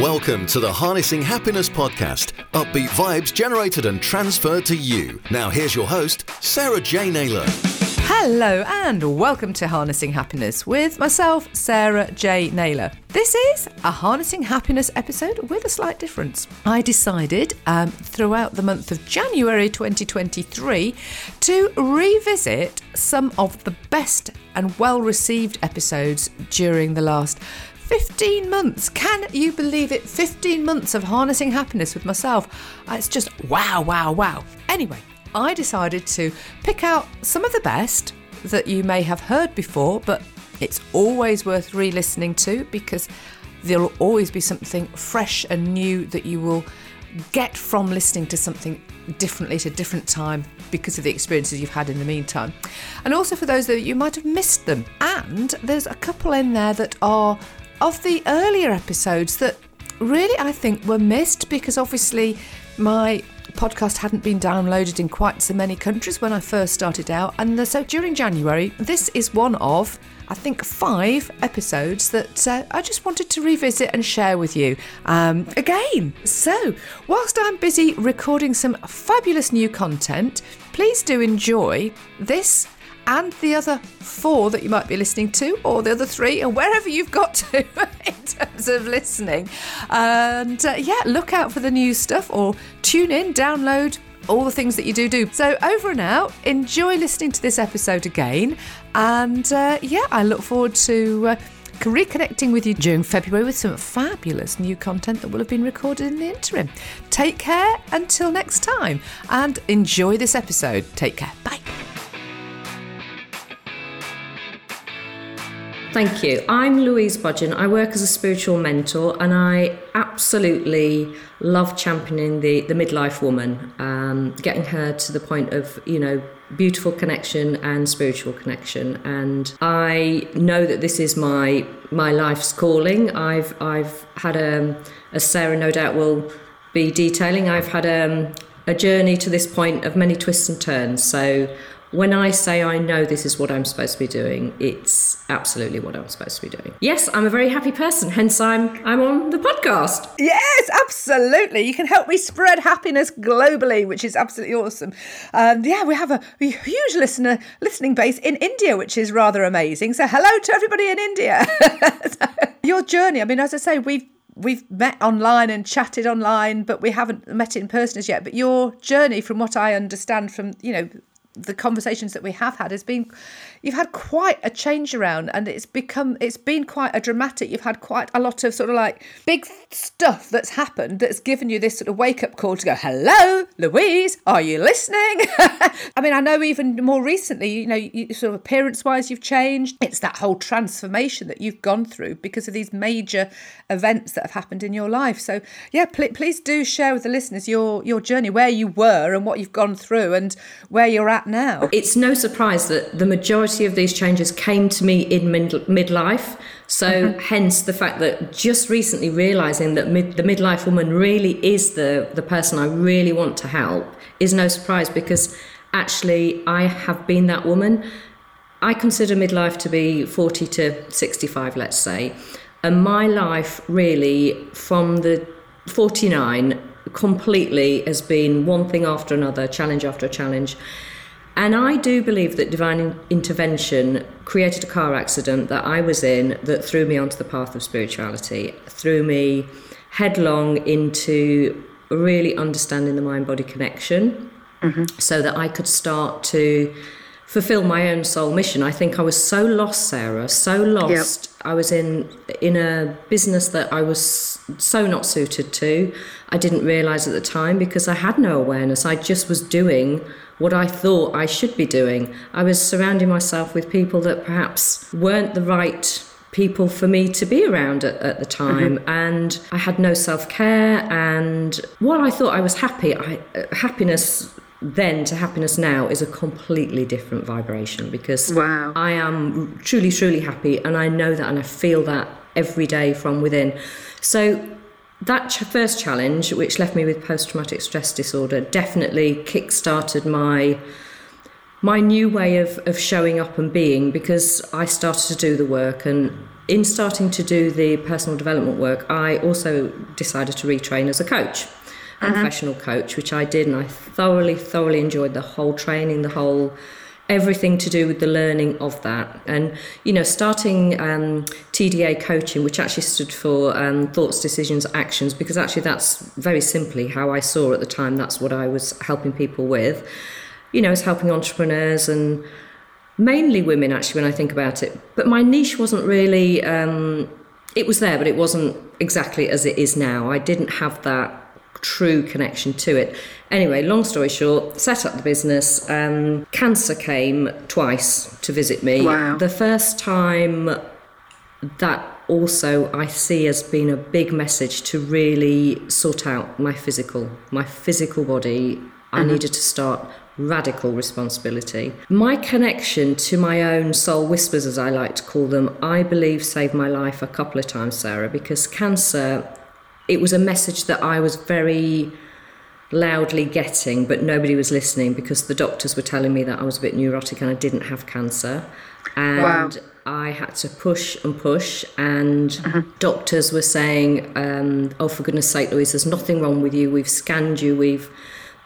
Welcome to the Harnessing Happiness podcast. Upbeat vibes generated and transferred to you. Now, here's your host, Sarah J. Naylor. Hello, and welcome to Harnessing Happiness with myself, Sarah J. Naylor. This is a Harnessing Happiness episode with a slight difference. I decided um, throughout the month of January 2023 to revisit some of the best and well received episodes during the last 15 months. Can you believe it? 15 months of harnessing happiness with myself. Uh, It's just wow, wow, wow. Anyway, I decided to pick out some of the best that you may have heard before, but it's always worth re listening to because there'll always be something fresh and new that you will get from listening to something differently at a different time because of the experiences you've had in the meantime. And also for those that you might have missed them. And there's a couple in there that are of the earlier episodes that really I think were missed because obviously my podcast hadn't been downloaded in quite so many countries when I first started out. And so during January, this is one of, I think, five episodes that uh, I just wanted to revisit and share with you um, again. So, whilst I'm busy recording some fabulous new content, please do enjoy this and the other four that you might be listening to, or the other three, and wherever you've got to in terms of listening. And uh, yeah, look out for the new stuff, or tune in, download. All the things that you do do. So, over and out. Enjoy listening to this episode again. And uh, yeah, I look forward to uh, reconnecting with you during February with some fabulous new content that will have been recorded in the interim. Take care until next time and enjoy this episode. Take care. Bye. Thank you. I'm Louise Budgeon. I work as a spiritual mentor and I absolutely love championing the, the midlife woman, um, getting her to the point of, you know, beautiful connection and spiritual connection. And I know that this is my my life's calling. I've I've had a, as Sarah no doubt will be detailing, I've had um, a journey to this point of many twists and turns. So when I say I know this is what I'm supposed to be doing, it's absolutely what I'm supposed to be doing. Yes, I'm a very happy person, hence I'm I'm on the podcast. Yes, absolutely. You can help me spread happiness globally, which is absolutely awesome. Um, yeah, we have a, a huge listener listening base in India, which is rather amazing. So hello to everybody in India. Your journey. I mean, as I say, we've we've met online and chatted online, but we haven't met in person as yet. But your journey, from what I understand from you know the conversations that we have had has been you've had quite a change around and it's become it's been quite a dramatic you've had quite a lot of sort of like big stuff that's happened that's given you this sort of wake up call to go hello louise are you listening? I mean i know even more recently you know you, sort of appearance wise you've changed. It's that whole transformation that you've gone through because of these major events that have happened in your life. So yeah pl- please do share with the listeners your your journey where you were and what you've gone through and where you're at now. It's no surprise that the majority of these changes came to me in mid- midlife. So, mm-hmm. hence the fact that just recently realizing that mid- the midlife woman really is the, the person I really want to help is no surprise because actually I have been that woman. I consider midlife to be 40 to 65, let's say. And my life really from the 49 completely has been one thing after another, challenge after challenge. And I do believe that divine intervention created a car accident that I was in that threw me onto the path of spirituality, threw me headlong into really understanding the mind body connection mm-hmm. so that I could start to fulfill my own soul mission. I think I was so lost, Sarah, so lost. I was in in a business that I was so not suited to. I didn't realize at the time because I had no awareness. I just was doing what I thought I should be doing. I was surrounding myself with people that perhaps weren't the right people for me to be around at, at the time and I had no self-care and while I thought I was happy I, uh, happiness then to happiness now is a completely different vibration because Wow. I am truly truly happy and I know that and I feel that every day from within so that ch- first challenge which left me with post-traumatic stress disorder definitely kick-started my my new way of, of showing up and being because I started to do the work and in starting to do the personal development work, I also decided to retrain as a coach, uh-huh. professional coach, which I did, and I thoroughly, thoroughly enjoyed the whole training, the whole everything to do with the learning of that. And, you know, starting um, TDA coaching, which actually stood for um, thoughts, decisions, actions, because actually that's very simply how I saw at the time, that's what I was helping people with. You know, I was helping entrepreneurs and mainly women, actually, when I think about it. But my niche wasn't really, um, it was there, but it wasn't exactly as it is now. I didn't have that true connection to it. Anyway, long story short, set up the business. Um, cancer came twice to visit me. Wow. The first time that also I see as being a big message to really sort out my physical, my physical body. Mm-hmm. I needed to start radical responsibility. My connection to my own soul whispers, as I like to call them, I believe saved my life a couple of times, Sarah, because cancer, it was a message that I was very loudly getting, but nobody was listening because the doctors were telling me that I was a bit neurotic and I didn't have cancer. And wow. I had to push and push, and uh-huh. doctors were saying, um, Oh, for goodness sake, Louise, there's nothing wrong with you. We've scanned you, we've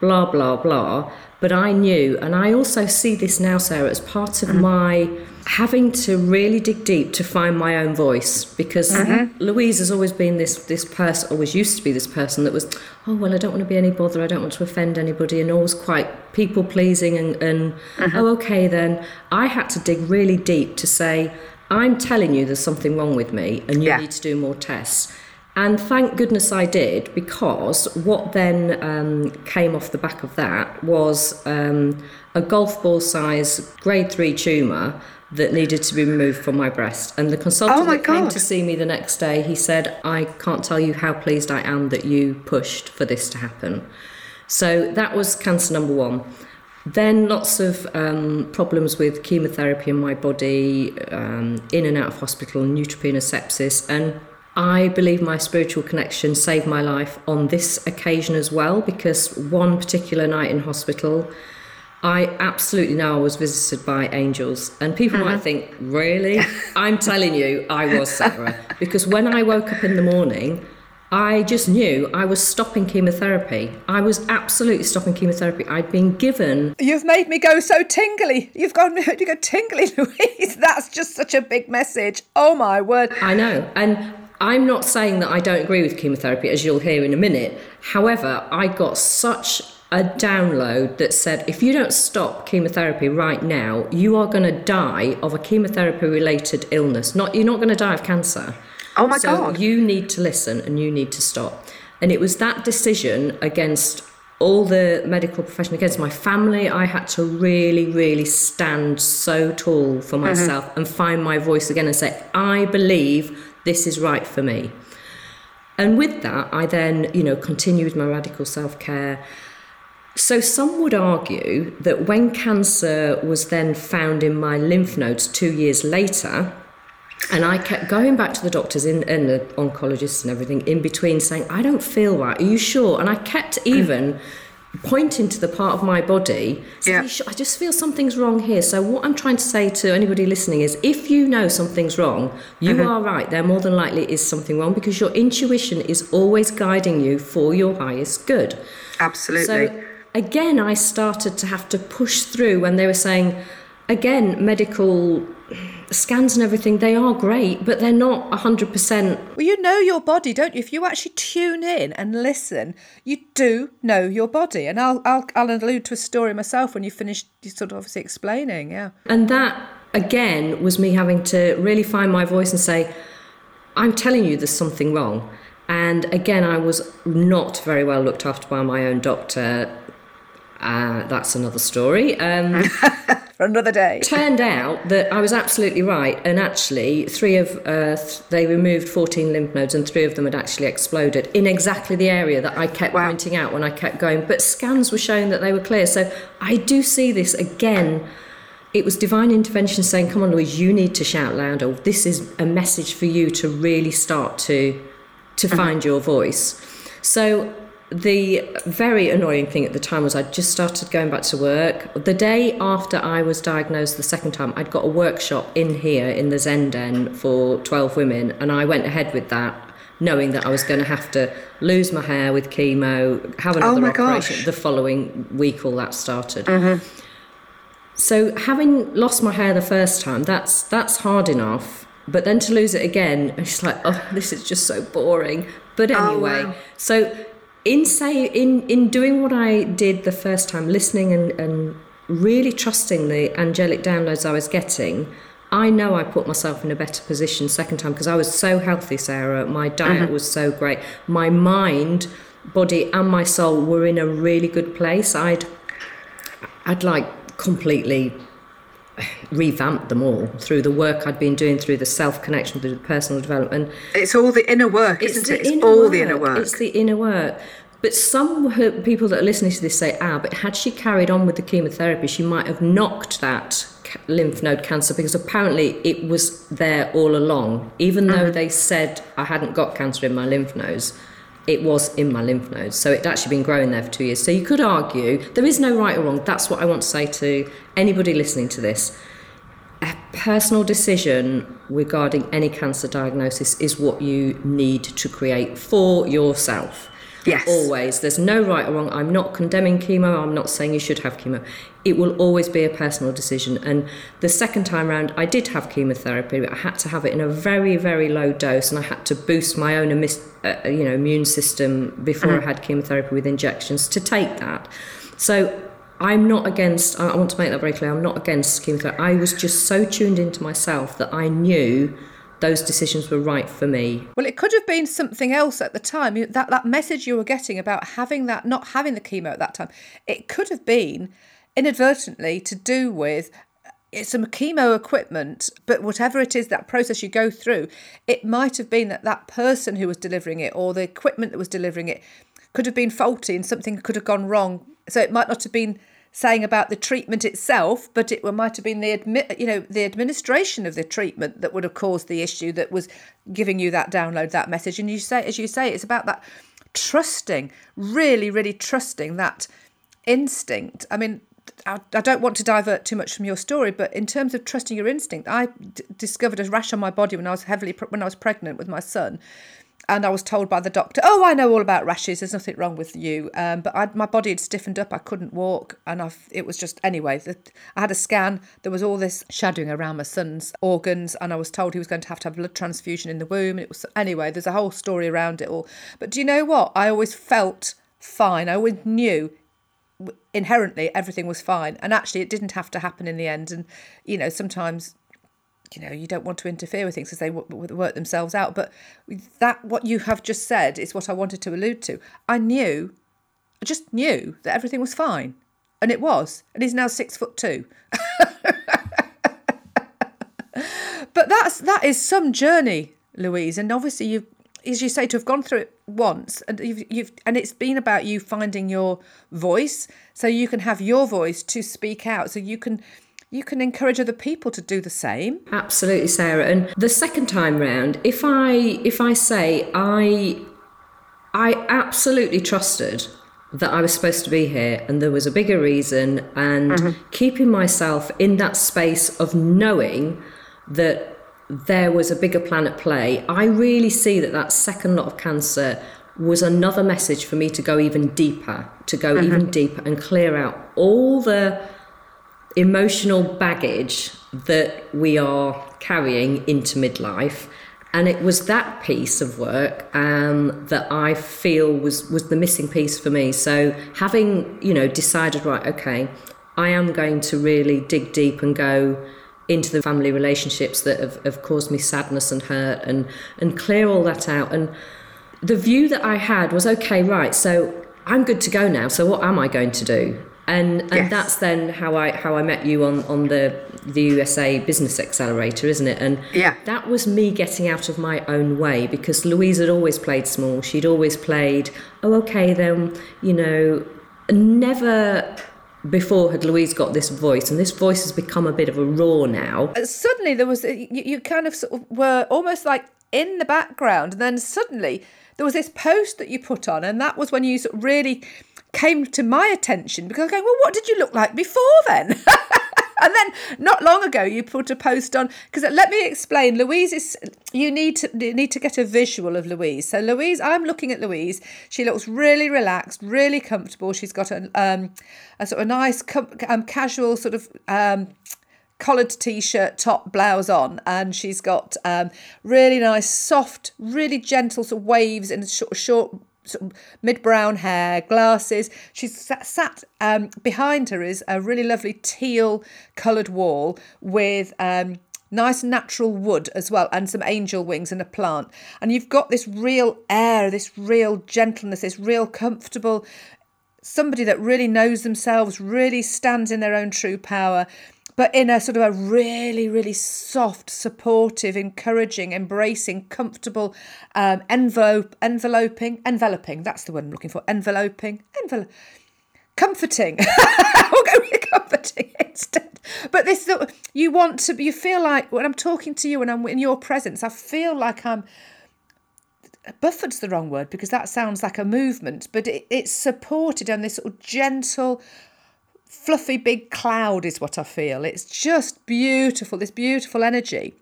blah, blah, blah. But I knew, and I also see this now, Sarah, as part of uh-huh. my having to really dig deep to find my own voice because mm-hmm. Louise has always been this this person always used to be this person that was oh well I don't want to be any bother I don't want to offend anybody and always quite people pleasing and, and mm-hmm. oh okay then I had to dig really deep to say I'm telling you there's something wrong with me and you yeah. need to do more tests and thank goodness I did because what then um, came off the back of that was um, a golf ball size grade 3 tumour that needed to be removed from my breast. And the consultant oh that God. came to see me the next day, he said, I can't tell you how pleased I am that you pushed for this to happen. So that was cancer number one. Then lots of um, problems with chemotherapy in my body, um, in and out of hospital, neutropenia, sepsis. And I believe my spiritual connection saved my life on this occasion as well, because one particular night in hospital, I absolutely know I was visited by angels. And people uh-huh. might think, really? I'm telling you, I was, Sarah. Because when I woke up in the morning, I just knew I was stopping chemotherapy. I was absolutely stopping chemotherapy. I'd been given. You've made me go so tingly. You've gone you go tingly, Louise. That's just such a big message. Oh my word. I know. And I'm not saying that I don't agree with chemotherapy, as you'll hear in a minute. However, I got such a download that said if you don't stop chemotherapy right now, you are going to die of a chemotherapy related illness. Not you're not going to die of cancer. Oh my so god. You need to listen and you need to stop. And it was that decision against all the medical profession against my family i had to really really stand so tall for mm-hmm. myself mm-hmm. and find my voice again and say i believe this is right for me and with that i then you know continued my radical self-care so, some would argue that when cancer was then found in my lymph nodes two years later, and I kept going back to the doctors in, and the oncologists and everything in between saying, I don't feel right. Are you sure? And I kept even pointing to the part of my body. Saying, yeah. I just feel something's wrong here. So, what I'm trying to say to anybody listening is if you know something's wrong, you mm-hmm. are right. There more than likely is something wrong because your intuition is always guiding you for your highest good. Absolutely. So, again, I started to have to push through when they were saying, again, medical scans and everything, they are great, but they're not 100%. Well, you know your body, don't you? If you actually tune in and listen, you do know your body. And I'll, I'll, I'll allude to a story myself when you finish, you sort of obviously explaining, yeah. And that, again, was me having to really find my voice and say, I'm telling you there's something wrong. And again, I was not very well looked after by my own doctor uh, that's another story. Um, For another day. turned out that I was absolutely right, and actually, three of uh, th- they removed 14 lymph nodes, and three of them had actually exploded in exactly the area that I kept wow. pointing out when I kept going. But scans were showing that they were clear. So I do see this again. It was divine intervention saying, "Come on, Louise, you need to shout louder. This is a message for you to really start to to mm-hmm. find your voice." So the very annoying thing at the time was I'd just started going back to work. The day after I was diagnosed the second time, I'd got a workshop in here in the Zen Den for 12 women, and I went ahead with that. Knowing that I was going to have to lose my hair with chemo, have another oh my operation gosh. the following week, all that started. Uh-huh. So having lost my hair the first time, that's that's hard enough. But then to lose it again, it's just like, oh, this is just so boring. But oh, anyway, wow. so in say in in doing what I did the first time, listening and, and really trusting the angelic downloads I was getting, I know I put myself in a better position second time because I was so healthy, Sarah. My diet uh-huh. was so great. My mind, body, and my soul were in a really good place. I'd I'd like completely revamped them all through the work I'd been doing through the self connection, through the personal development. It's all the inner work, isn't it? It's all the inner work. It's the inner work. But some people that are listening to this say, ah, but had she carried on with the chemotherapy, she might have knocked that lymph node cancer because apparently it was there all along. Even though they said I hadn't got cancer in my lymph nodes, it was in my lymph nodes. So it'd actually been growing there for two years. So you could argue there is no right or wrong. That's what I want to say to anybody listening to this a personal decision regarding any cancer diagnosis is what you need to create for yourself. Yes. Always. There's no right or wrong. I'm not condemning chemo. I'm not saying you should have chemo. It will always be a personal decision. And the second time round, I did have chemotherapy. But I had to have it in a very, very low dose, and I had to boost my own uh, you know, immune system before I had chemotherapy with injections to take that. So I'm not against, I I want to make that very clear, I'm not against chemotherapy. I was just so tuned into myself that I knew those decisions were right for me. Well, it could have been something else at the time. That that message you were getting about having that, not having the chemo at that time, it could have been inadvertently to do with uh, it's some chemo equipment, but whatever it is, that process you go through, it might have been that that person who was delivering it or the equipment that was delivering it could have been faulty and something could have gone wrong. So it might not have been saying about the treatment itself, but it might have been the admit, you know, the administration of the treatment that would have caused the issue that was giving you that download, that message. And you say, as you say, it's about that trusting, really, really trusting that instinct. I mean, I, I don't want to divert too much from your story, but in terms of trusting your instinct, I d- discovered a rash on my body when I was heavily pre- when I was pregnant with my son, and I was told by the doctor, "Oh, I know all about rashes. There's nothing wrong with you." Um, but I, my body had stiffened up. I couldn't walk, and I've. it was just anyway. The, I had a scan. There was all this shadowing around my son's organs, and I was told he was going to have to have blood transfusion in the womb. It was anyway. There's a whole story around it all. But do you know what? I always felt fine. I always knew inherently everything was fine and actually it didn't have to happen in the end and you know sometimes you know you don't want to interfere with things because they work themselves out. But that what you have just said is what i wanted to allude to. I knew i just knew that everything was fine. And it was. And he's now six foot two. But that's that is some journey louise. And obviously you've as you say to have gone through it once and you've, you've and it's been about you finding your voice. So you can have your voice to speak out. So you can you can encourage other people to do the same. Absolutely, Sarah. And the second time round, if I if I say I I absolutely trusted that I was supposed to be here and there was a bigger reason and mm-hmm. keeping myself in that space of knowing that there was a bigger plan at play, I really see that that second lot of cancer was another message for me to go even deeper, to go even mm-hmm. deeper and clear out all the emotional baggage that we are carrying into midlife. And it was that piece of work um, that I feel was, was the missing piece for me. So having, you know, decided, right, okay, I am going to really dig deep and go into the family relationships that have, have caused me sadness and hurt and, and clear all that out. And the view that I had was, okay, right, so I'm good to go now. So what am I going to do? And and Yes. that's then how I how I met you on on the the USA Business Accelerator, isn't it? And Yeah. that was me getting out of my own way because Louise had always played small. She'd always played, oh, okay, then you know, never before had Louise got this voice, and this voice has become a bit of a roar now. Uh, suddenly there was you, you kind of sort of were almost like in the background and then suddenly there was this post that you put on, and that was when you sort of really came to my attention because I'm going, well, what did you look like before then? and then not long ago you put a post on because let me explain louise is you need to you need to get a visual of louise. So louise i'm looking at louise. She looks really relaxed really comfortable. She's got a, um, a sort of nice um, casual sort of um, collared t-shirt top blouse on and she's got um, really nice soft really gentle sort of waves in short, short sort of mid brown hair, glasses. She's sat, sat um, behind her is a really lovely teal coloured wall with um, nice natural wood as well, and some angel wings and a plant. And you've got this real air, this real gentleness, this real comfortable. Somebody that really knows themselves, really stands in their own true power, but in a sort of a really, really soft, supportive, encouraging, embracing, comfortable um, envelope, enveloping, enveloping. That's the word I'm looking for. Enveloping, envelope, comforting. we'll go with comforting instead. But this, you want to, you feel like when I'm talking to you and I'm in your presence, I feel like I'm. Buffered's the wrong word because that sounds like a movement, but it, it's supported on this sort of gentle, fluffy big cloud is what I feel. It's just beautiful, this beautiful energy.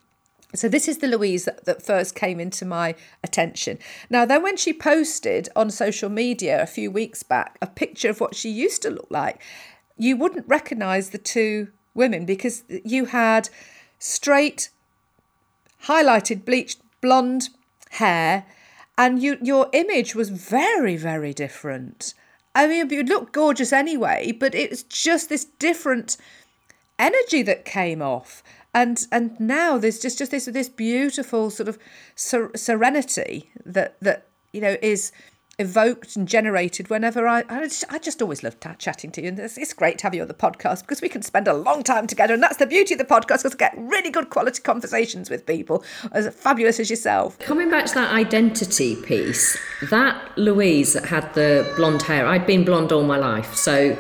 So this is the Louise that, that first came into my attention. Now then when she posted on social media a few weeks back a picture of what she used to look like, you wouldn't recognize the two women because you had straight highlighted bleached blonde hair and you your image was very very different. I mean, you look gorgeous anyway, but it's just this different energy that came off. And and now there's just, just this this beautiful sort of ser- serenity that that you know is evoked and generated whenever I, I just, I just always love t- chatting to you. And it's, it's, great to have you on the podcast because we can spend a long time together. And that's the beauty of the podcast because I get really good quality conversations with people as fabulous as yourself. Coming back to that identity piece, that Louise that had the blonde hair, I'd been blonde all my life. So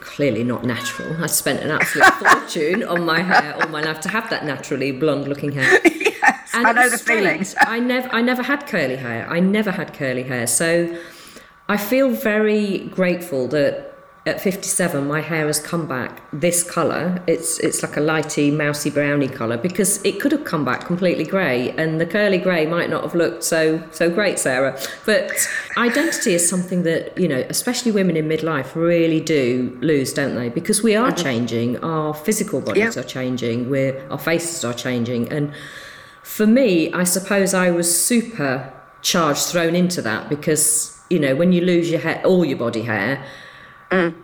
clearly not natural. I spent an absolute fortune on my hair all my life to have that naturally blonde looking hair. yes, and I know the feelings. I never, I never had curly hair. I never had curly hair. So I feel very grateful that at 57 my hair has come back this colour it's it's like a lighty mousy browny colour because it could have come back completely grey and the curly grey might not have looked so so great Sarah but identity is something that you know especially women in midlife really do lose don't they because we are mm-hmm. changing our physical bodies yep. are changing we're our faces are changing and for me I suppose I was super charged thrown into that because you know when you lose your hair all your body hair Mm.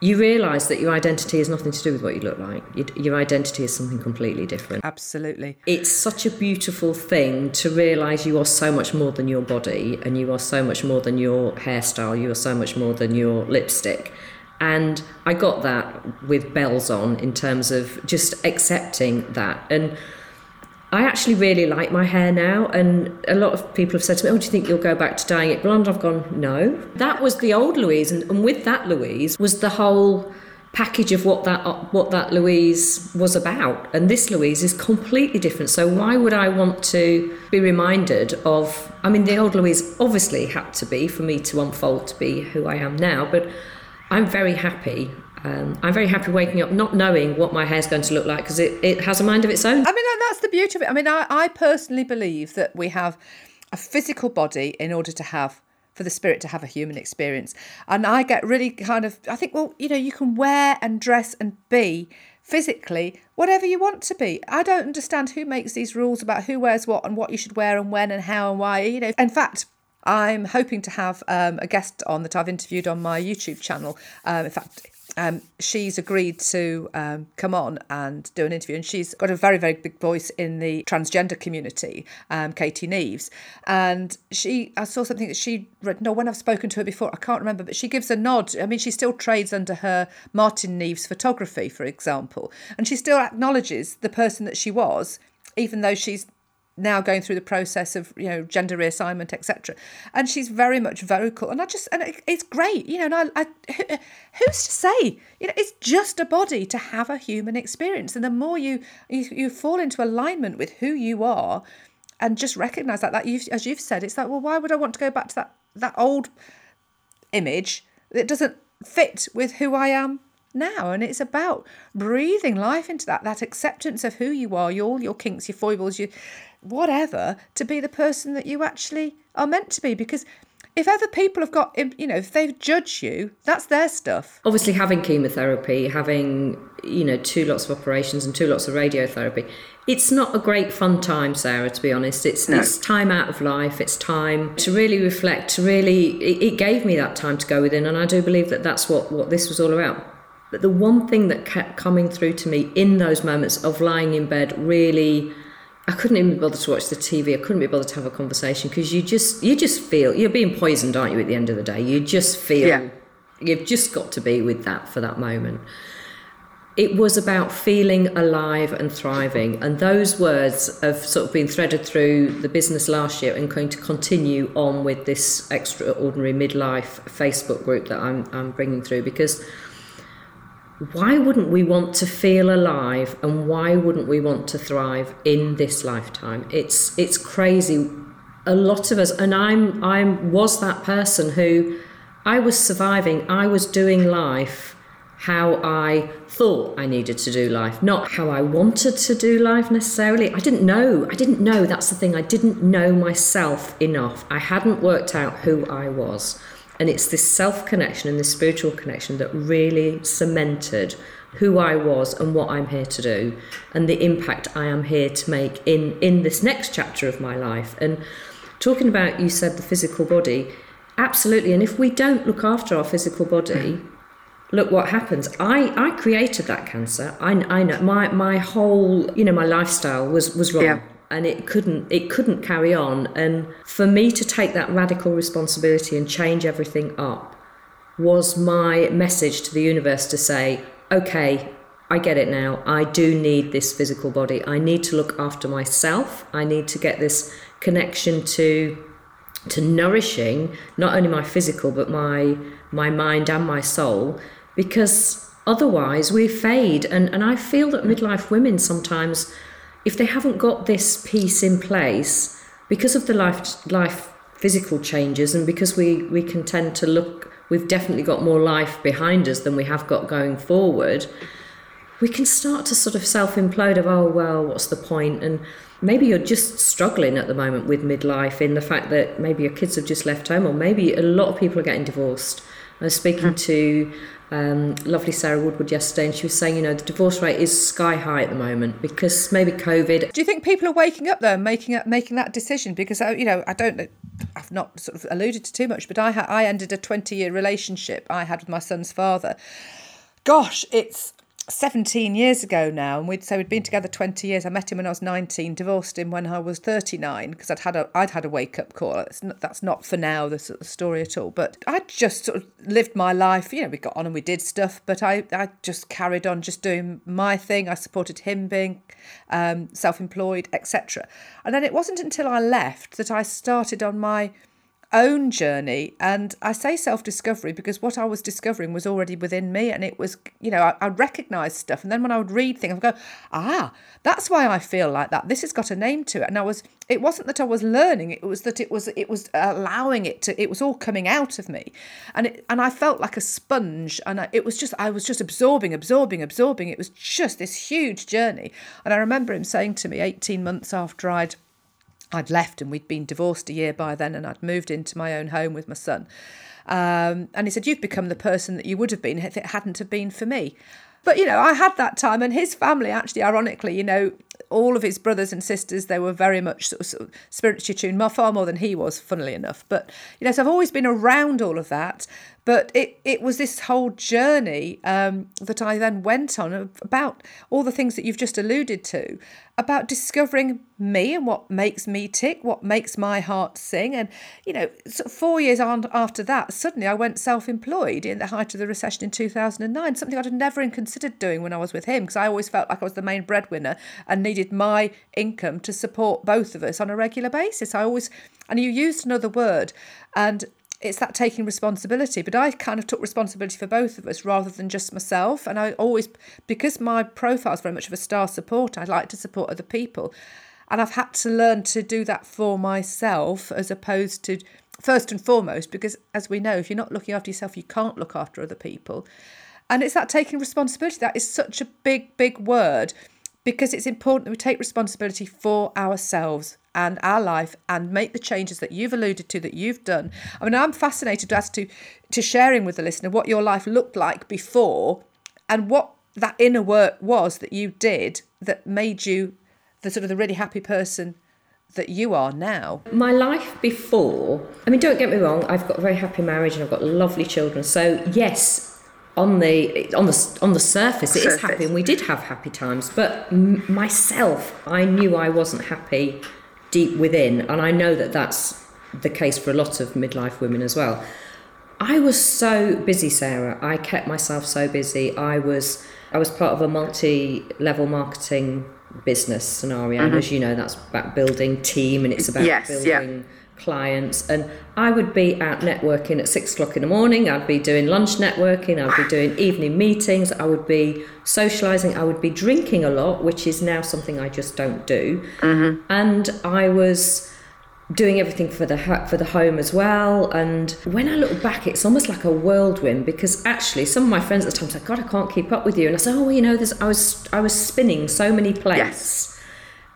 You realise that your identity has nothing to do with what you look like. Your identity is something completely different. Absolutely. It's such a beautiful thing to realise you are so much more than your body and you are so much more than your hairstyle, you are so much more than your lipstick. And I got that with bells on in terms of just accepting that. And I actually really like my hair now, and a lot of people have said to me, "Oh, do you think you'll go back to dyeing it blonde?" I've gone, "No." That was the old Louise, and, and with that Louise was the whole package of what that what that Louise was about, and this Louise is completely different. So why would I want to be reminded of? I mean, the old Louise obviously had to be for me to unfold to be who I am now, but I'm very happy um, I'm very happy waking up not knowing what my hair's going to look like because it, it has a mind of its own. I mean, that's the beauty of it. I mean, I, I personally believe that we have a physical body in order to have for the spirit to have a human experience. And I get really kind of, I think, well, you know, you can wear and dress and be physically whatever you want to be. I don't understand who makes these rules about who wears what and what you should wear and when and how and why. You know, in fact, I'm hoping to have um, a guest on that I've interviewed on my YouTube channel. Um, in fact, um, she's agreed to um, come on and do an interview. And she's got a very, very big voice in the transgender community, um, Katie Neves. And she, I saw something that she read. No, when I've spoken to her before, I can't remember, but she gives a nod. I mean, she still trades under her Martin Neves photography, for example. And she still acknowledges the person that she was, even though she's now going through the process of you know gender reassignment etc and she's very much vocal. And i just and it's great you know and I, I who's to say you know it's just a body to have a human experience. And the more you, you you fall into alignment with who you are and just recognize that that you as you've said it's like well why would i want to go back to that that old image that doesn't fit with who i am now? And it's about breathing life into that that acceptance of who you are your all your kinks your foibles your whatever to be the person that you actually are meant to be. Because if other people have got you know if they've judged you that's their stuff. Obviously having chemotherapy having you know two lots of operations and two lots of radiotherapy it's not a great fun time sarah to be honest. It's no. it's time out of life. It's time to really reflect to really it, it gave me that time to go within and i do believe that that's what what this was all about. But the one thing that kept coming through to me in those moments of lying in bed really I couldn't even be bothered to watch the TV. I couldn't be bothered to have a conversation because you just you just feel you're being poisoned, aren't you? At the end of the day, you just feel yeah. you've just got to be with that for that moment. It was about feeling alive and thriving, and those words have sort of been threaded through the business last year and going to continue on with this extraordinary midlife Facebook group that I'm I'm bringing through because why wouldn't we want to feel alive and why wouldn't we want to thrive in this lifetime? It's it's crazy. A lot of us and i'm i was that person who i was surviving i was doing life how i thought i needed to do life not how i wanted to do life necessarily. I didn't know i didn't know that's the thing i didn't know myself enough. I hadn't worked out who i was and it's this self connection and this spiritual connection that really cemented who I was and what I'm here to do and the impact I am here to make in, in this next chapter of my life. And talking about, you said the physical body, absolutely. And if we don't look after our physical body, look what happens. I, I created that cancer. I, I know my, my whole, you know, my lifestyle was, was wrong. Yeah and it couldn't it couldn't carry on. And for me to take that radical responsibility and change everything up was my message to the universe to say okay I get it now. I do need this physical body. I need to look after myself. I need to get this connection to to nourishing not only my physical but my my mind and my soul because otherwise we fade. And and I feel that midlife women sometimes if they haven't got this piece in place because of the life life physical changes and because we we can tend to look we've definitely got more life behind us than we have got going forward we can start to sort of self implode of oh well what's the point? And maybe you're just struggling at the moment with midlife in the fact that maybe your kids have just left home or maybe a lot of people are getting divorced. I was speaking hmm. to um, lovely Sarah Woodward yesterday, and she was saying, you know, the divorce rate is sky high at the moment because maybe COVID. Do you think people are waking up though, making up, making that decision? Because uh, you know, I don't, I've not sort of alluded to too much, but I ha- I ended a twenty year relationship I had with my son's father. Gosh, it's 17 years ago now, and we'd so we'd been together 20 years. I met him when I was 19, divorced him when I was 39 because I'd had a I'd had a wake up call. That's not, that's not for now the, the story at all. But I just sort of lived my life. You know, we got on and we did stuff, but I I just carried on just doing my thing. I supported him being um, self-employed, etc. And then it wasn't until I left that I started on my own journey. And I say self discovery because what I was discovering was already within me. And it was, you know, I, I recognize stuff. And then when I would read things, I would go, ah, that's why I feel like that. This has got a name to it. And I was, it wasn't that I was learning, it was that it was, it was allowing it to, it was all coming out of me. And it, and I felt like a sponge. And I, it was just, I was just absorbing, absorbing, absorbing. It was just this huge journey. And I remember him saying to me 18 months after I'd I'd left and we'd been divorced a year by then, and I'd moved into my own home with my son. Um, and he said, You've become the person that you would have been if it hadn't have been for me. But, you know, I had that time, and his family, actually, ironically, you know, all of his brothers and sisters, they were very much sort of, sort of spiritually tuned, far more than he was, funnily enough. But, you know, so I've always been around all of that. But it, it was this whole journey um, that I then went on about all the things that you've just alluded to, about discovering me and what makes me tick, what makes my heart sing. And, you know, four years on after that, suddenly I went self employed in the height of the recession in 2009, something I'd never even considered doing when I was with him, because I always felt like I was the main breadwinner and needed my income to support both of us on a regular basis. I always, and you used another word, and it's that taking responsibility. But I kind of took responsibility for both of us rather than just myself. And I always, because my profile is very much of a star supporter, I like to support other people. And I've had to learn to do that for myself as opposed to first and foremost, because as we know, if you're not looking after yourself, you can't look after other people. And it's that taking responsibility. That is such a big, big word because it's important that we take responsibility for ourselves and our life and make the changes that you've alluded to that you've done. I mean, I'm fascinated as to to sharing with the listener what your life looked like before and what that inner work was that you did that made you the sort of the really happy person that you are now? My life before, I mean, don't get me wrong, I've got a very happy marriage and I've got lovely children. So, yes, on the on the on the surface, it surface. is happy, and we did have happy times. But m- myself, I knew I wasn't happy deep within, and I know that that's the case for a lot of midlife women as well. I was so busy, Sarah. I kept myself so busy. I was I was part of a multi-level marketing business scenario. Mm-hmm. And as you know, that's about building team and it's about yes, building yeah. Clients. And I would be out networking at six o'clock in the morning. I'd be doing lunch networking. I'd be doing evening meetings. I would be socializing. I would be drinking a lot, which is now something I just don't do. Mm-hmm. And I was doing everything for the for the home as well. And when I look back, it's almost like a whirlwind because actually, some of my friends at the time said, "God, I can't keep up with you," and I said, "Oh, well, you know, I was I was spinning so many plates." Yes.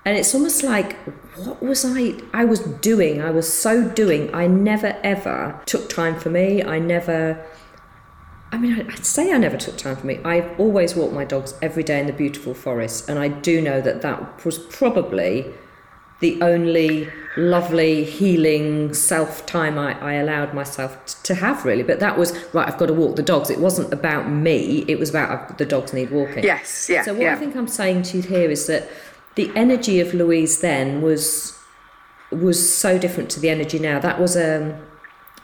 And it's almost like, what was I? I was doing. I was so doing. I never ever took time for me. I never. I mean, I'd say I never took time for me. I've always walked my dogs every day in the beautiful forest, and I do know that that was probably the only lovely healing self time I, I allowed myself t- to have really but that was right I've got to walk the dogs it wasn't about me it was about uh, the dogs need walking yes yeah so what yeah. I think I'm saying to you here is that the energy of Louise then was was so different to the energy now that was um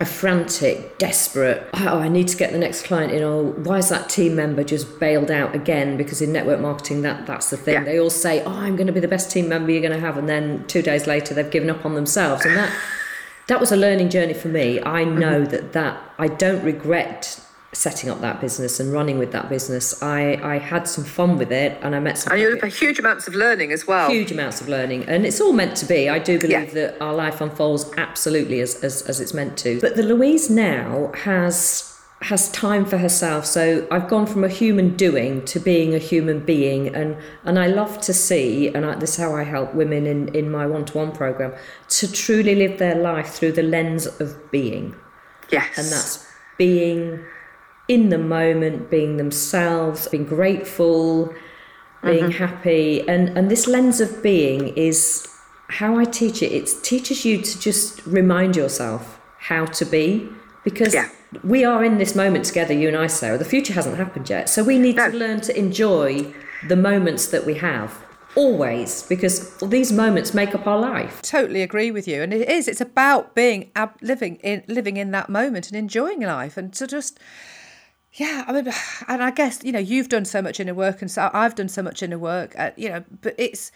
a frantic, desperate, oh, I need to get the next client in, or why is that team member just bailed out again? Because in network marketing, that that's the thing. Yeah. They all say, oh, I'm going to be the best team member you're going to have, and then two days later, they've given up on themselves. And that that was a learning journey for me. I know mm-hmm. that that I don't regret setting up that business and running with that business. I, I had some fun with it and I met some. And you huge amounts of learning as well. Huge amounts of learning. And it's all meant to be. I do believe yeah. that our life unfolds absolutely as, as, as it's meant to. But the Louise now has has time for herself. So I've gone from a human doing to being a human being, and and I love to see, and I, this is how I help women in in my one to one program to truly live their life through the lens of being. Yes, and that's being in the moment, being themselves, being grateful, being mm-hmm. happy. And, and this lens of being is how I teach it. It teaches you to just remind yourself how to be because yeah. we are in this moment together, you and I, Sarah. The future hasn't happened yet. So we need no. to learn to enjoy the moments that we have always because these moments make up our life totally agree with you and it is it's about being living in living in that moment and enjoying life and to just yeah, I mean, and I guess you know you've done so much inner work, and so I've done so much inner work. Uh, you know, but it's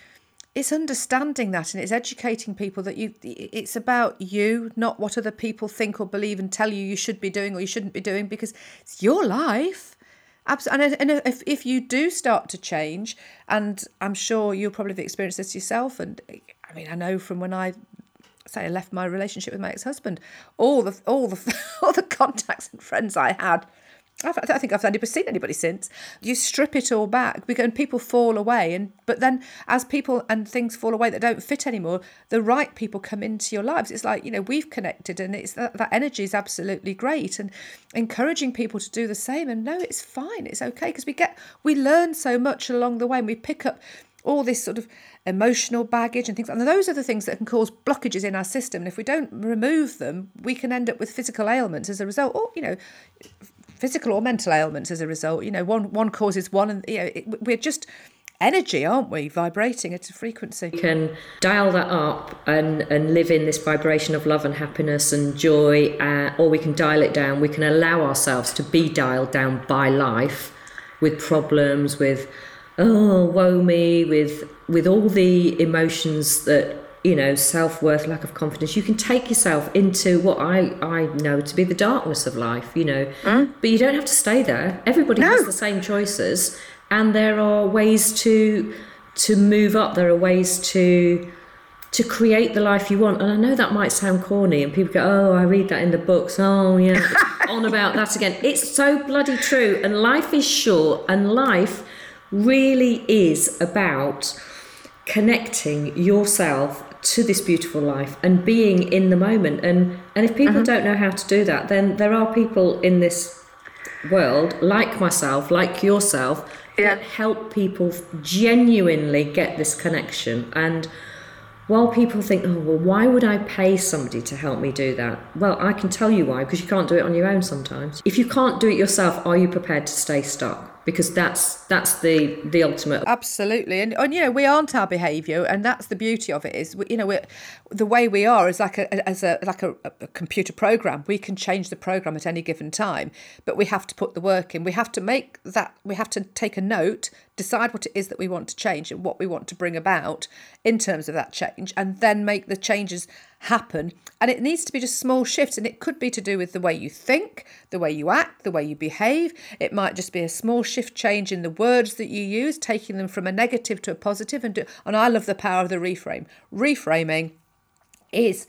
it's understanding that, and it's educating people that you. It's about you, not what other people think or believe and tell you you should be doing or you shouldn't be doing, because it's your life. Absolutely, and, if if you do start to change, and I'm sure you'll probably have experienced this yourself, and I mean, I know from when I say I left my relationship with my ex-husband, all the all the all the contacts and friends I had I think I've never seen anybody since. You strip it all back, and people fall away, and but then as people and things fall away that don't fit anymore, the right people come into your lives. It's like you know we've connected, and it's that, that energy is absolutely great, and encouraging people to do the same. And no, it's fine, it's okay because we get we learn so much along the way, and we pick up all this sort of emotional baggage and things. And those are the things that can cause blockages in our system. And if we don't remove them, we can end up with physical ailments as a result. Or, you know, physical or mental ailments as a result. You know, one one causes one, and you know, it, we're just energy, aren't we? Vibrating at a frequency. We can dial that up and and live in this vibration of love and happiness and joy, uh, or we can dial it down. We can allow ourselves to be dialed down by life with problems, with oh woe me, with with all the emotions that you know, self worth, lack of confidence. You can take yourself into what I, I know to be the darkness of life, you know. Mm. But you don't have to stay there. Everybody no. has the same choices, and there are ways to to move up. There are ways to to create the life you want. And I know that might sound corny, and people go, "Oh, I read that in the books." Oh, yeah, on about that again. It's so bloody true. And life is short, and life really is about connecting yourself to this beautiful life and being in the moment. And and if people uh-huh. don't know how to do that, then there are people in this world like myself, like yourself, yeah. that help people genuinely get this connection and while people think, oh, well, why would I pay somebody to help me do that? Well, I can tell you why, because you can't do it on your own sometimes. If you can't do it yourself, are you prepared to stay stuck? Because that's that's the the ultimate absolutely and, and you know we aren't our behavior and that's the beauty of it is we, you know the way we are is like a as a like a, a, computer program. We can change the program at any given time but we have to put the work in. We have to make that we have to take a note decide what it is that we want to change and what we want to bring about in terms of that change and then make the changes happen. And it needs to be just small shifts. And it could be to do with the way you think, the way you act, the way you behave. It might just be a small shift change in the words that you use, taking them from a negative to a positive. And, do, and I love the power of the reframe. Reframing is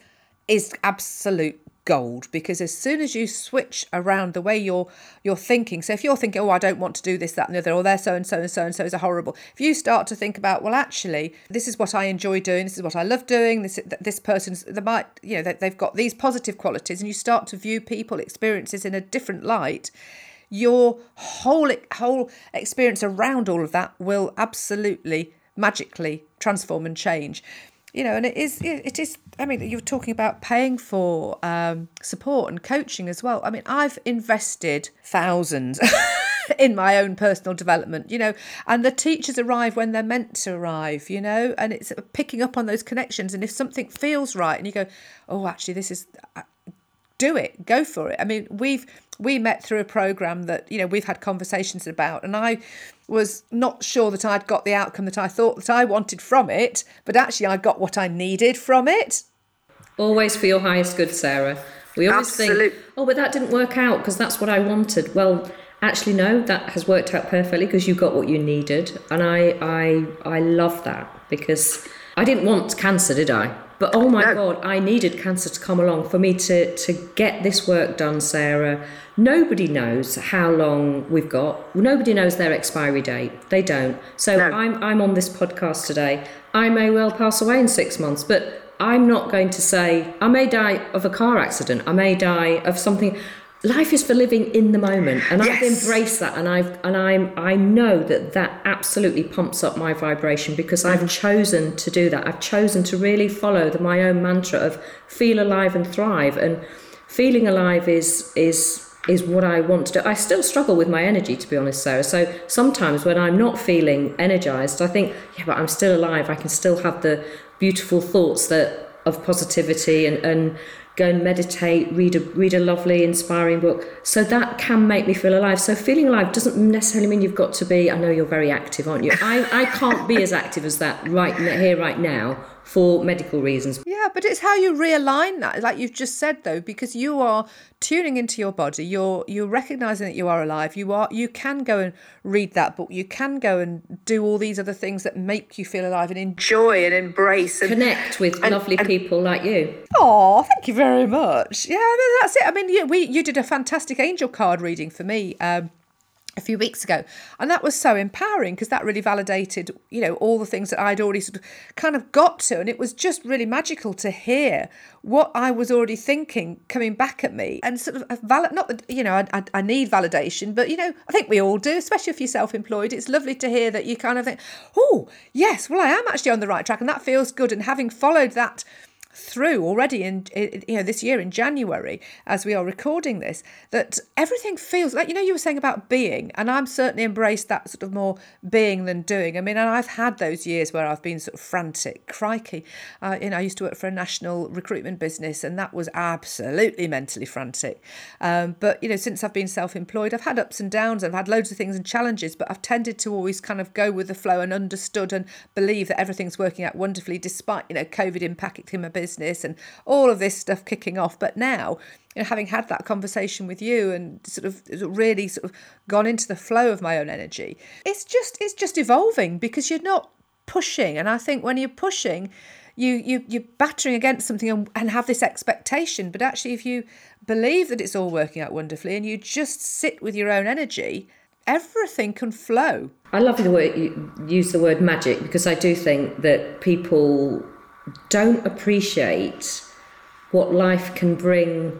is absolute gold because as soon as you switch around the way you're you're thinking so if you're thinking oh I don't want to do this that and the other or they're so and so and so and so is a horrible if you start to think about well actually this is what I enjoy doing this is what I love doing this this person's they might you know they've got these positive qualities and you start to view people experiences in a different light your whole whole experience around all of that will absolutely magically transform and change you know, and it is, it is. I mean, you're talking about paying for um, support and coaching as well. I mean, I've invested thousands in my own personal development, you know, and the teachers arrive when they're meant to arrive, you know, and it's picking up on those connections. And if something feels right, and you go, oh, actually, this is, uh, do it, go for it. I mean, we've we met through a program that you know we've had conversations about, and I was not sure that I'd got the outcome that I thought that I wanted from it, but actually I got what I needed from it. Always for your highest good, Sarah. We always Absolute. think, oh, but that didn't work out because that's what I wanted. Well, actually, no, that has worked out perfectly because you got what you needed, and I, I, I love that because I didn't want cancer, did I? But oh my no. God, I needed cancer to come along for me to, to get this work done, Sarah. Nobody knows how long we've got. Nobody knows their expiry date. They don't. So no. I'm, I'm on this podcast today. I may well pass away in six months, but I'm not going to say, I may die of a car accident. I may die of something life is for living in the moment and yes. i've embraced that and i've and i'm i know that that absolutely pumps up my vibration because i've chosen to do that i've chosen to really follow the, my own mantra of feel alive and thrive and feeling alive is is is what I want to do. I still struggle with my energy, to be honest, Sarah. So sometimes when I'm not feeling energized, I think, yeah, but I'm still alive. I can still have the beautiful thoughts that of positivity and, and go and meditate, read a read a lovely, inspiring book. So that can make me feel alive. So feeling alive doesn't necessarily mean you've got to be. I know you're very active, aren't you? I, I can't be as active as that right here, right now for medical reasons. Yeah, but it's how you realign that, like you've just said though, because you are tuning into your body, you're you're recognizing that you are alive. You are you can go and read that book. You can go and do all these other things that make you feel alive and enjoy and embrace and connect with and, lovely and, people like you. Oh, thank you very much. Yeah, that's it. I mean, yeah, we you did a fantastic angel card reading for me. Um, a few weeks ago. And that was so empowering because that really validated you know all the things that I'd already sort of kind of got to. And it was just really magical to hear what I was already thinking coming back at me and sort of valid not that you know I, I need validation but you know I think we all do especially if you're self-employed. It's lovely to hear that you kind of think oh yes well I am actually on the right track and that feels good. And having followed that through already in, you know this year in January as we are recording this that everything feels like you know you were saying about being and I'm certainly embraced that sort of more being than doing. I mean and I've had those years where I've been sort of frantic crikey. Uh, you know I used to work for a national recruitment business and that was absolutely mentally frantic. Um, but you know since I've been self-employed I've had ups and downs I've had loads of things and challenges but I've tended to always kind of go with the flow and understood and believe that everything's working out wonderfully despite you know COVID impacting my business business and all of this stuff kicking off. But now, you know, having had that conversation with you and sort of really sort of gone into the flow of my own energy, it's just it's just evolving because you're not pushing. And I think when you're pushing, you you you're battering against something and, and have this expectation. But actually, if you believe that it's all working out wonderfully and you just sit with your own energy, everything can flow. I love the word you use the word magic because I do think that people don't appreciate what life can bring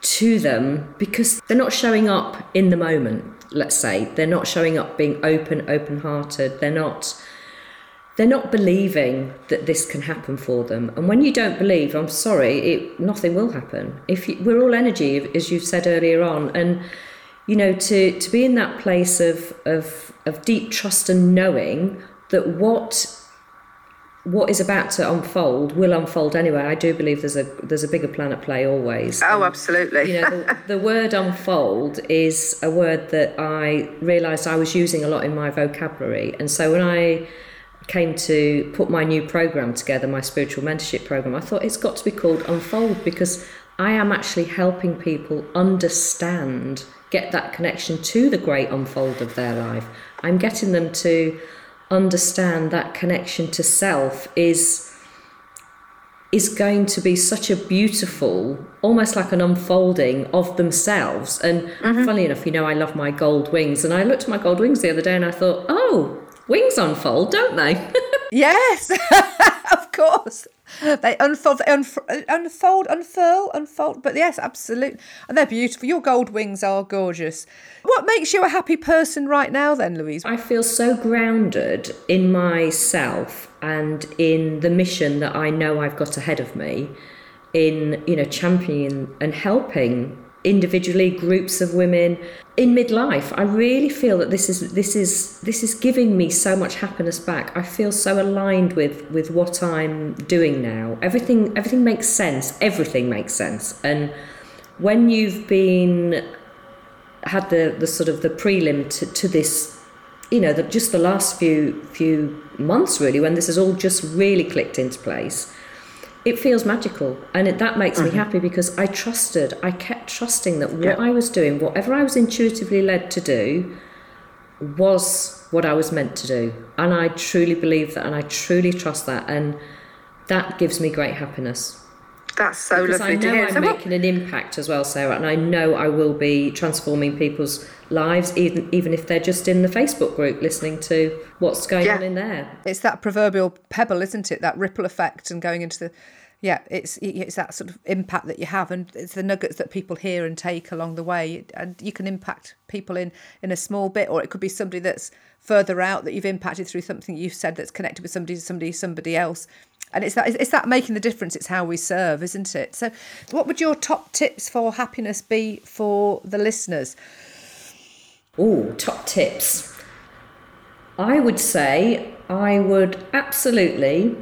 to them because they're not showing up in the moment let's say. They're not showing up being open open hearted they're not they're not believing that this can happen for them. And when you don't believe i'm sorry it, nothing will happen. If you, we're all energy as you've said earlier on. And you know to to be in that place of of of deep trust and knowing that what what is about to unfold will unfold anyway. I do believe there's a there's a bigger plan at play always. Oh, absolutely. You know, the, the word unfold is a word that I realised I was using a lot in my vocabulary, and so when I came to put my new program together, my spiritual mentorship program, I thought it's got to be called Unfold because I am actually helping people understand, get that connection to the great unfold of their life. I'm getting them to understand that connection to self is is going to be such a beautiful almost like an unfolding of themselves. And mm-hmm. funny enough you know i love my gold wings. And i looked at my gold wings the other day and i thought oh wings unfold don't they? Yes of course they unfold, unf- unfold, unfurl, unfold. But yes, absolutely. And they're beautiful. Your gold wings are gorgeous. What makes you a happy person right now, then, Louise? I feel so grounded in myself and in the mission that I know I've got ahead of me in, you know, championing and helping individually groups of women in midlife. I really feel that this is this is this is giving me so much happiness back. I feel so aligned with with what i'm doing now. Everything everything makes sense. Everything makes sense. And when you've been had the the sort of the prelim to, to this you know the, just the last few few months really when this has all just really clicked into place it feels magical and it, that makes mm-hmm. me happy because i trusted i kept trusting that what i was doing whatever i was intuitively led to do was what i was meant to do. And i truly believe that and i truly trust that and that gives me great happiness that's so because lovely I know to hear. I'm so making what... an impact as well, Sarah, and I know I will be transforming people's lives, even even if they're just in the Facebook group listening to what's going yeah. on in there. It's that proverbial pebble, isn't it? That ripple effect and going into the yeah, it's it's that sort of impact that you have, and it's the nuggets that people hear and take along the way, and you can impact people in in a small bit, or it could be somebody that's further out that you've impacted through something you've said that's connected with somebody, somebody, somebody else, and it's that it's that making the difference. It's how we serve, isn't it? So, what would your top tips for happiness be for the listeners? Oh, top tips. I would say I would absolutely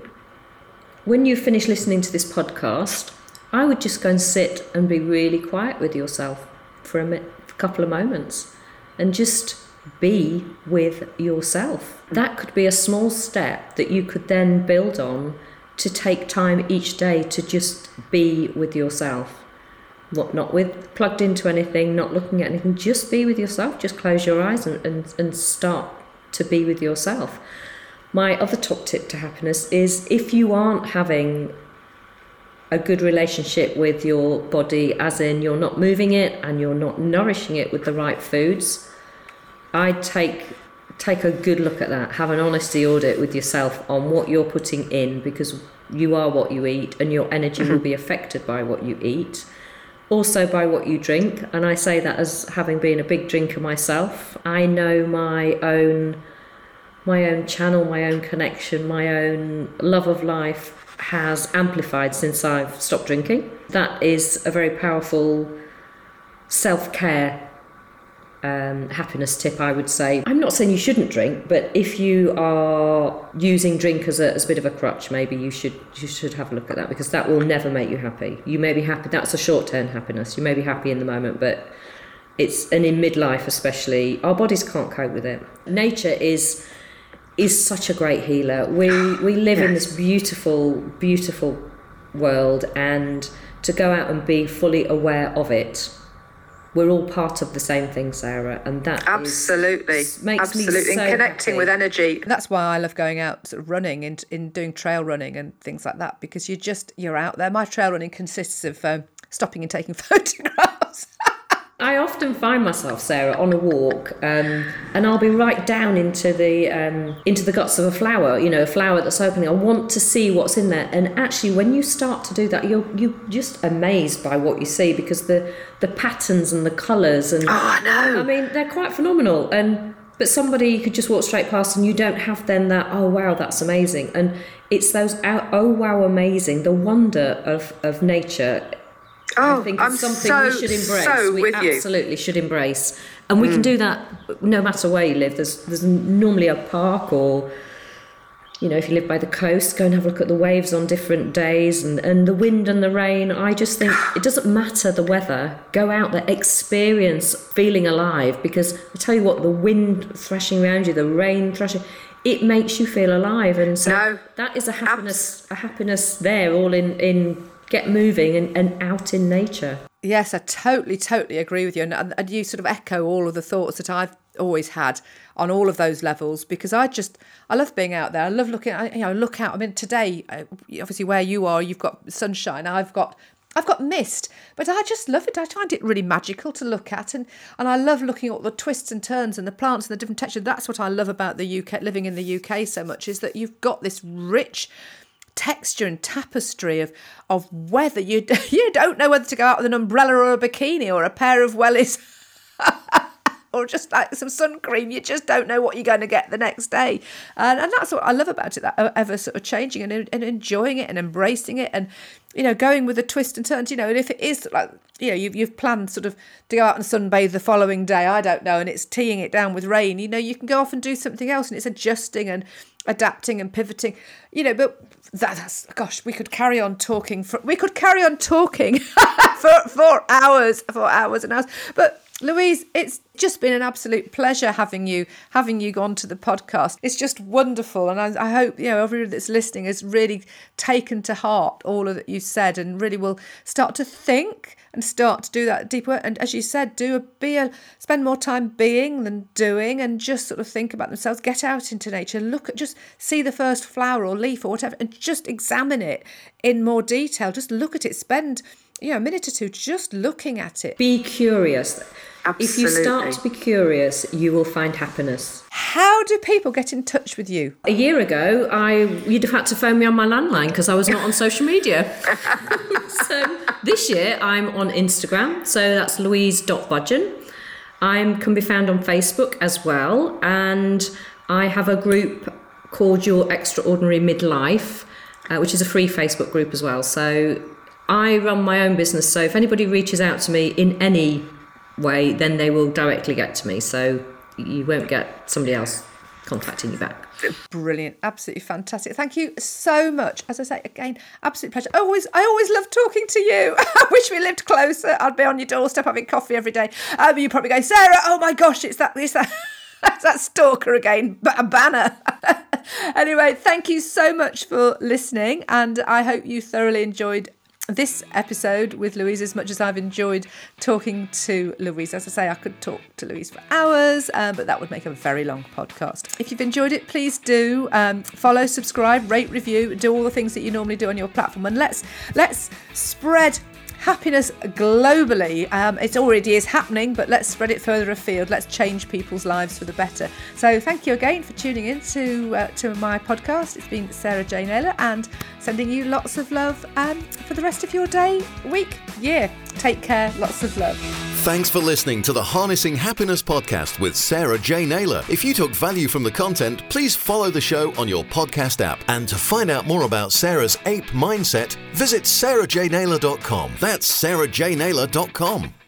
when you finish listening to this podcast, I would just go and sit and be really quiet with yourself for a, minute, a couple of moments and just be with yourself. That could be a small step that you could then build on to take time each day to just be with yourself. What not with plugged into anything, not looking at anything, just be with yourself. Just close your eyes and, and, and start to be with yourself. My other top tip to happiness is if you aren't having a good relationship with your body, as in you're not moving it and you're not nourishing it with the right foods, I'd take take a good look at that. Have an honesty audit with yourself on what you're putting in because you are what you eat and your energy will be affected by what you eat. Also by what you drink, and I say that as having been a big drinker myself. I know my own my own channel, my own connection, my own love of life has amplified since I've stopped drinking. That is a very powerful self care um, happiness tip, I would say. I'm not saying you shouldn't drink, but if you are using drink as a, as a bit of a crutch, maybe you should you should have a look at that because that will never make you happy. You may be happy. That's a short term happiness. You may be happy in the moment, but it's and in midlife especially, our bodies can't cope with it. Nature is is such a great healer. We we live yes. in this beautiful, beautiful world, and to go out and be fully aware of it we're all part of the same thing, Sarah, and that Absolutely. makes me Absolutely. so and connecting happy. with energy. That's why I love going out sort of running and in doing trail running and things like that because you're just you're out there. My trail running consists of um, stopping and taking photographs. I often find myself, Sarah, on a walk, um, and I'll be right down into the um, into the guts of a flower. You know, a flower that's opening. I want to see what's in there. And actually, when you start to do that, you're you just amazed by what you see because the the patterns and the colours and Oh, I know. I mean, they're quite phenomenal. And but somebody could just walk straight past, and you don't have then that. Oh wow, that's amazing. And it's those oh, oh wow, amazing. The wonder of of nature. Oh, I think I'm something so, we should embrace. so we with you. Mm. absolutely should embrace, and we can do that no matter where you live. There's there's normally a park or. You know, if you live by the coast, go and have a look at the waves on different days and, and the wind and the rain. I just think it doesn't matter the weather. Go out there, experience feeling alive because I tell you what, the wind thrashing around you, the rain thrashing, it makes you feel alive. And so No. that is a happiness, a happiness there, all in, in get moving and, and out in nature. Yes, I totally, totally agree with you. And, and, you sort of echo all of the thoughts that I've always had on all of those levels because I just, I love being out there. I love looking, I, you know, look out. I mean, today, uh, obviously where you are, you've got sunshine. I've got, I've got mist, but I just love it. I find it really magical to look at. And, and I love looking at the twists and turns and the plants and the different textures. That's what I love about the UK, living in the UK so much is that you've got this rich, texture and tapestry of of weather. You you don't know whether to go out with an umbrella or a bikini or a pair of wellies. or just like some sun cream, you just don't know what you're going to get the next day, and and that's what I love about it. That ever sort of changing and, and enjoying it and embracing it, and you know going with the twist and turns. You know, and if it is like you know you've you've planned sort of to go out and sunbathe the following day, I don't know, and it's teeing it down with rain. You know, you can go off and do something else, and it's adjusting and adapting and pivoting. You know, but that, that's gosh, we could carry on talking for we could carry on talking for for hours, for hours and hours. But Louise, it's just been an absolute pleasure having you having you gone to the podcast. It's just wonderful, and I, I hope you know everyone that's listening has really taken to heart all of that you said, and really will start to think and start to do that deep work. And as you said, do a be a spend more time being than doing, and just sort of think about themselves. Get out into nature, look at just see the first flower or leaf or whatever, and just examine it in more detail. Just look at it. Spend you know a minute or two just looking at it. Be curious. Absolutely. If you start to be curious, you will find happiness. How do people get in touch with you? A year ago, I you'd have had to phone me on my landline because I was not on social media. so this year, I'm on Instagram. So that's louise.budgeon. I can be found on Facebook as well, and I have a group called Your Extraordinary Midlife, uh, which is a free Facebook group as well. So I run my own business. So if anybody reaches out to me in any way, then they will directly get to me. So you won't get somebody else contacting you back. Brilliant, absolutely fantastic. Thank you so much. As I say again, absolute pleasure. I always, I always love talking to you. I wish we lived closer. I'd be on your doorstep having coffee every day. Um, you probably go, Sarah. Oh my gosh, it's that, it's that. It's that stalker again, but a banner. anyway, thank you so much for listening, and I hope you thoroughly enjoyed this episode with Louise as much as I've enjoyed talking to Louise. As I say, I could talk to Louise for hours, um, but that would make a very long podcast. If you've enjoyed it, please do um, follow, subscribe, rate, review, do all the things that you normally do on your platform, and let's let's spread happiness globally. Um, it already is happening, but let's spread it further afield. Let's change people's lives for the better. So thank you again for tuning in to uh, to my podcast. It's been Sarah Jane Naylor, and sending you lots of love um, for the rest of your day, week, year. Take care. Lots of love. Thanks for listening to the Harnessing Happiness podcast with Sarah J. Naylor. If you took value from the content, please follow the show on your podcast app. And to find out more about Sarah's ape mindset, visit sarahjnaylor.com. That's sarahjnaylor.com.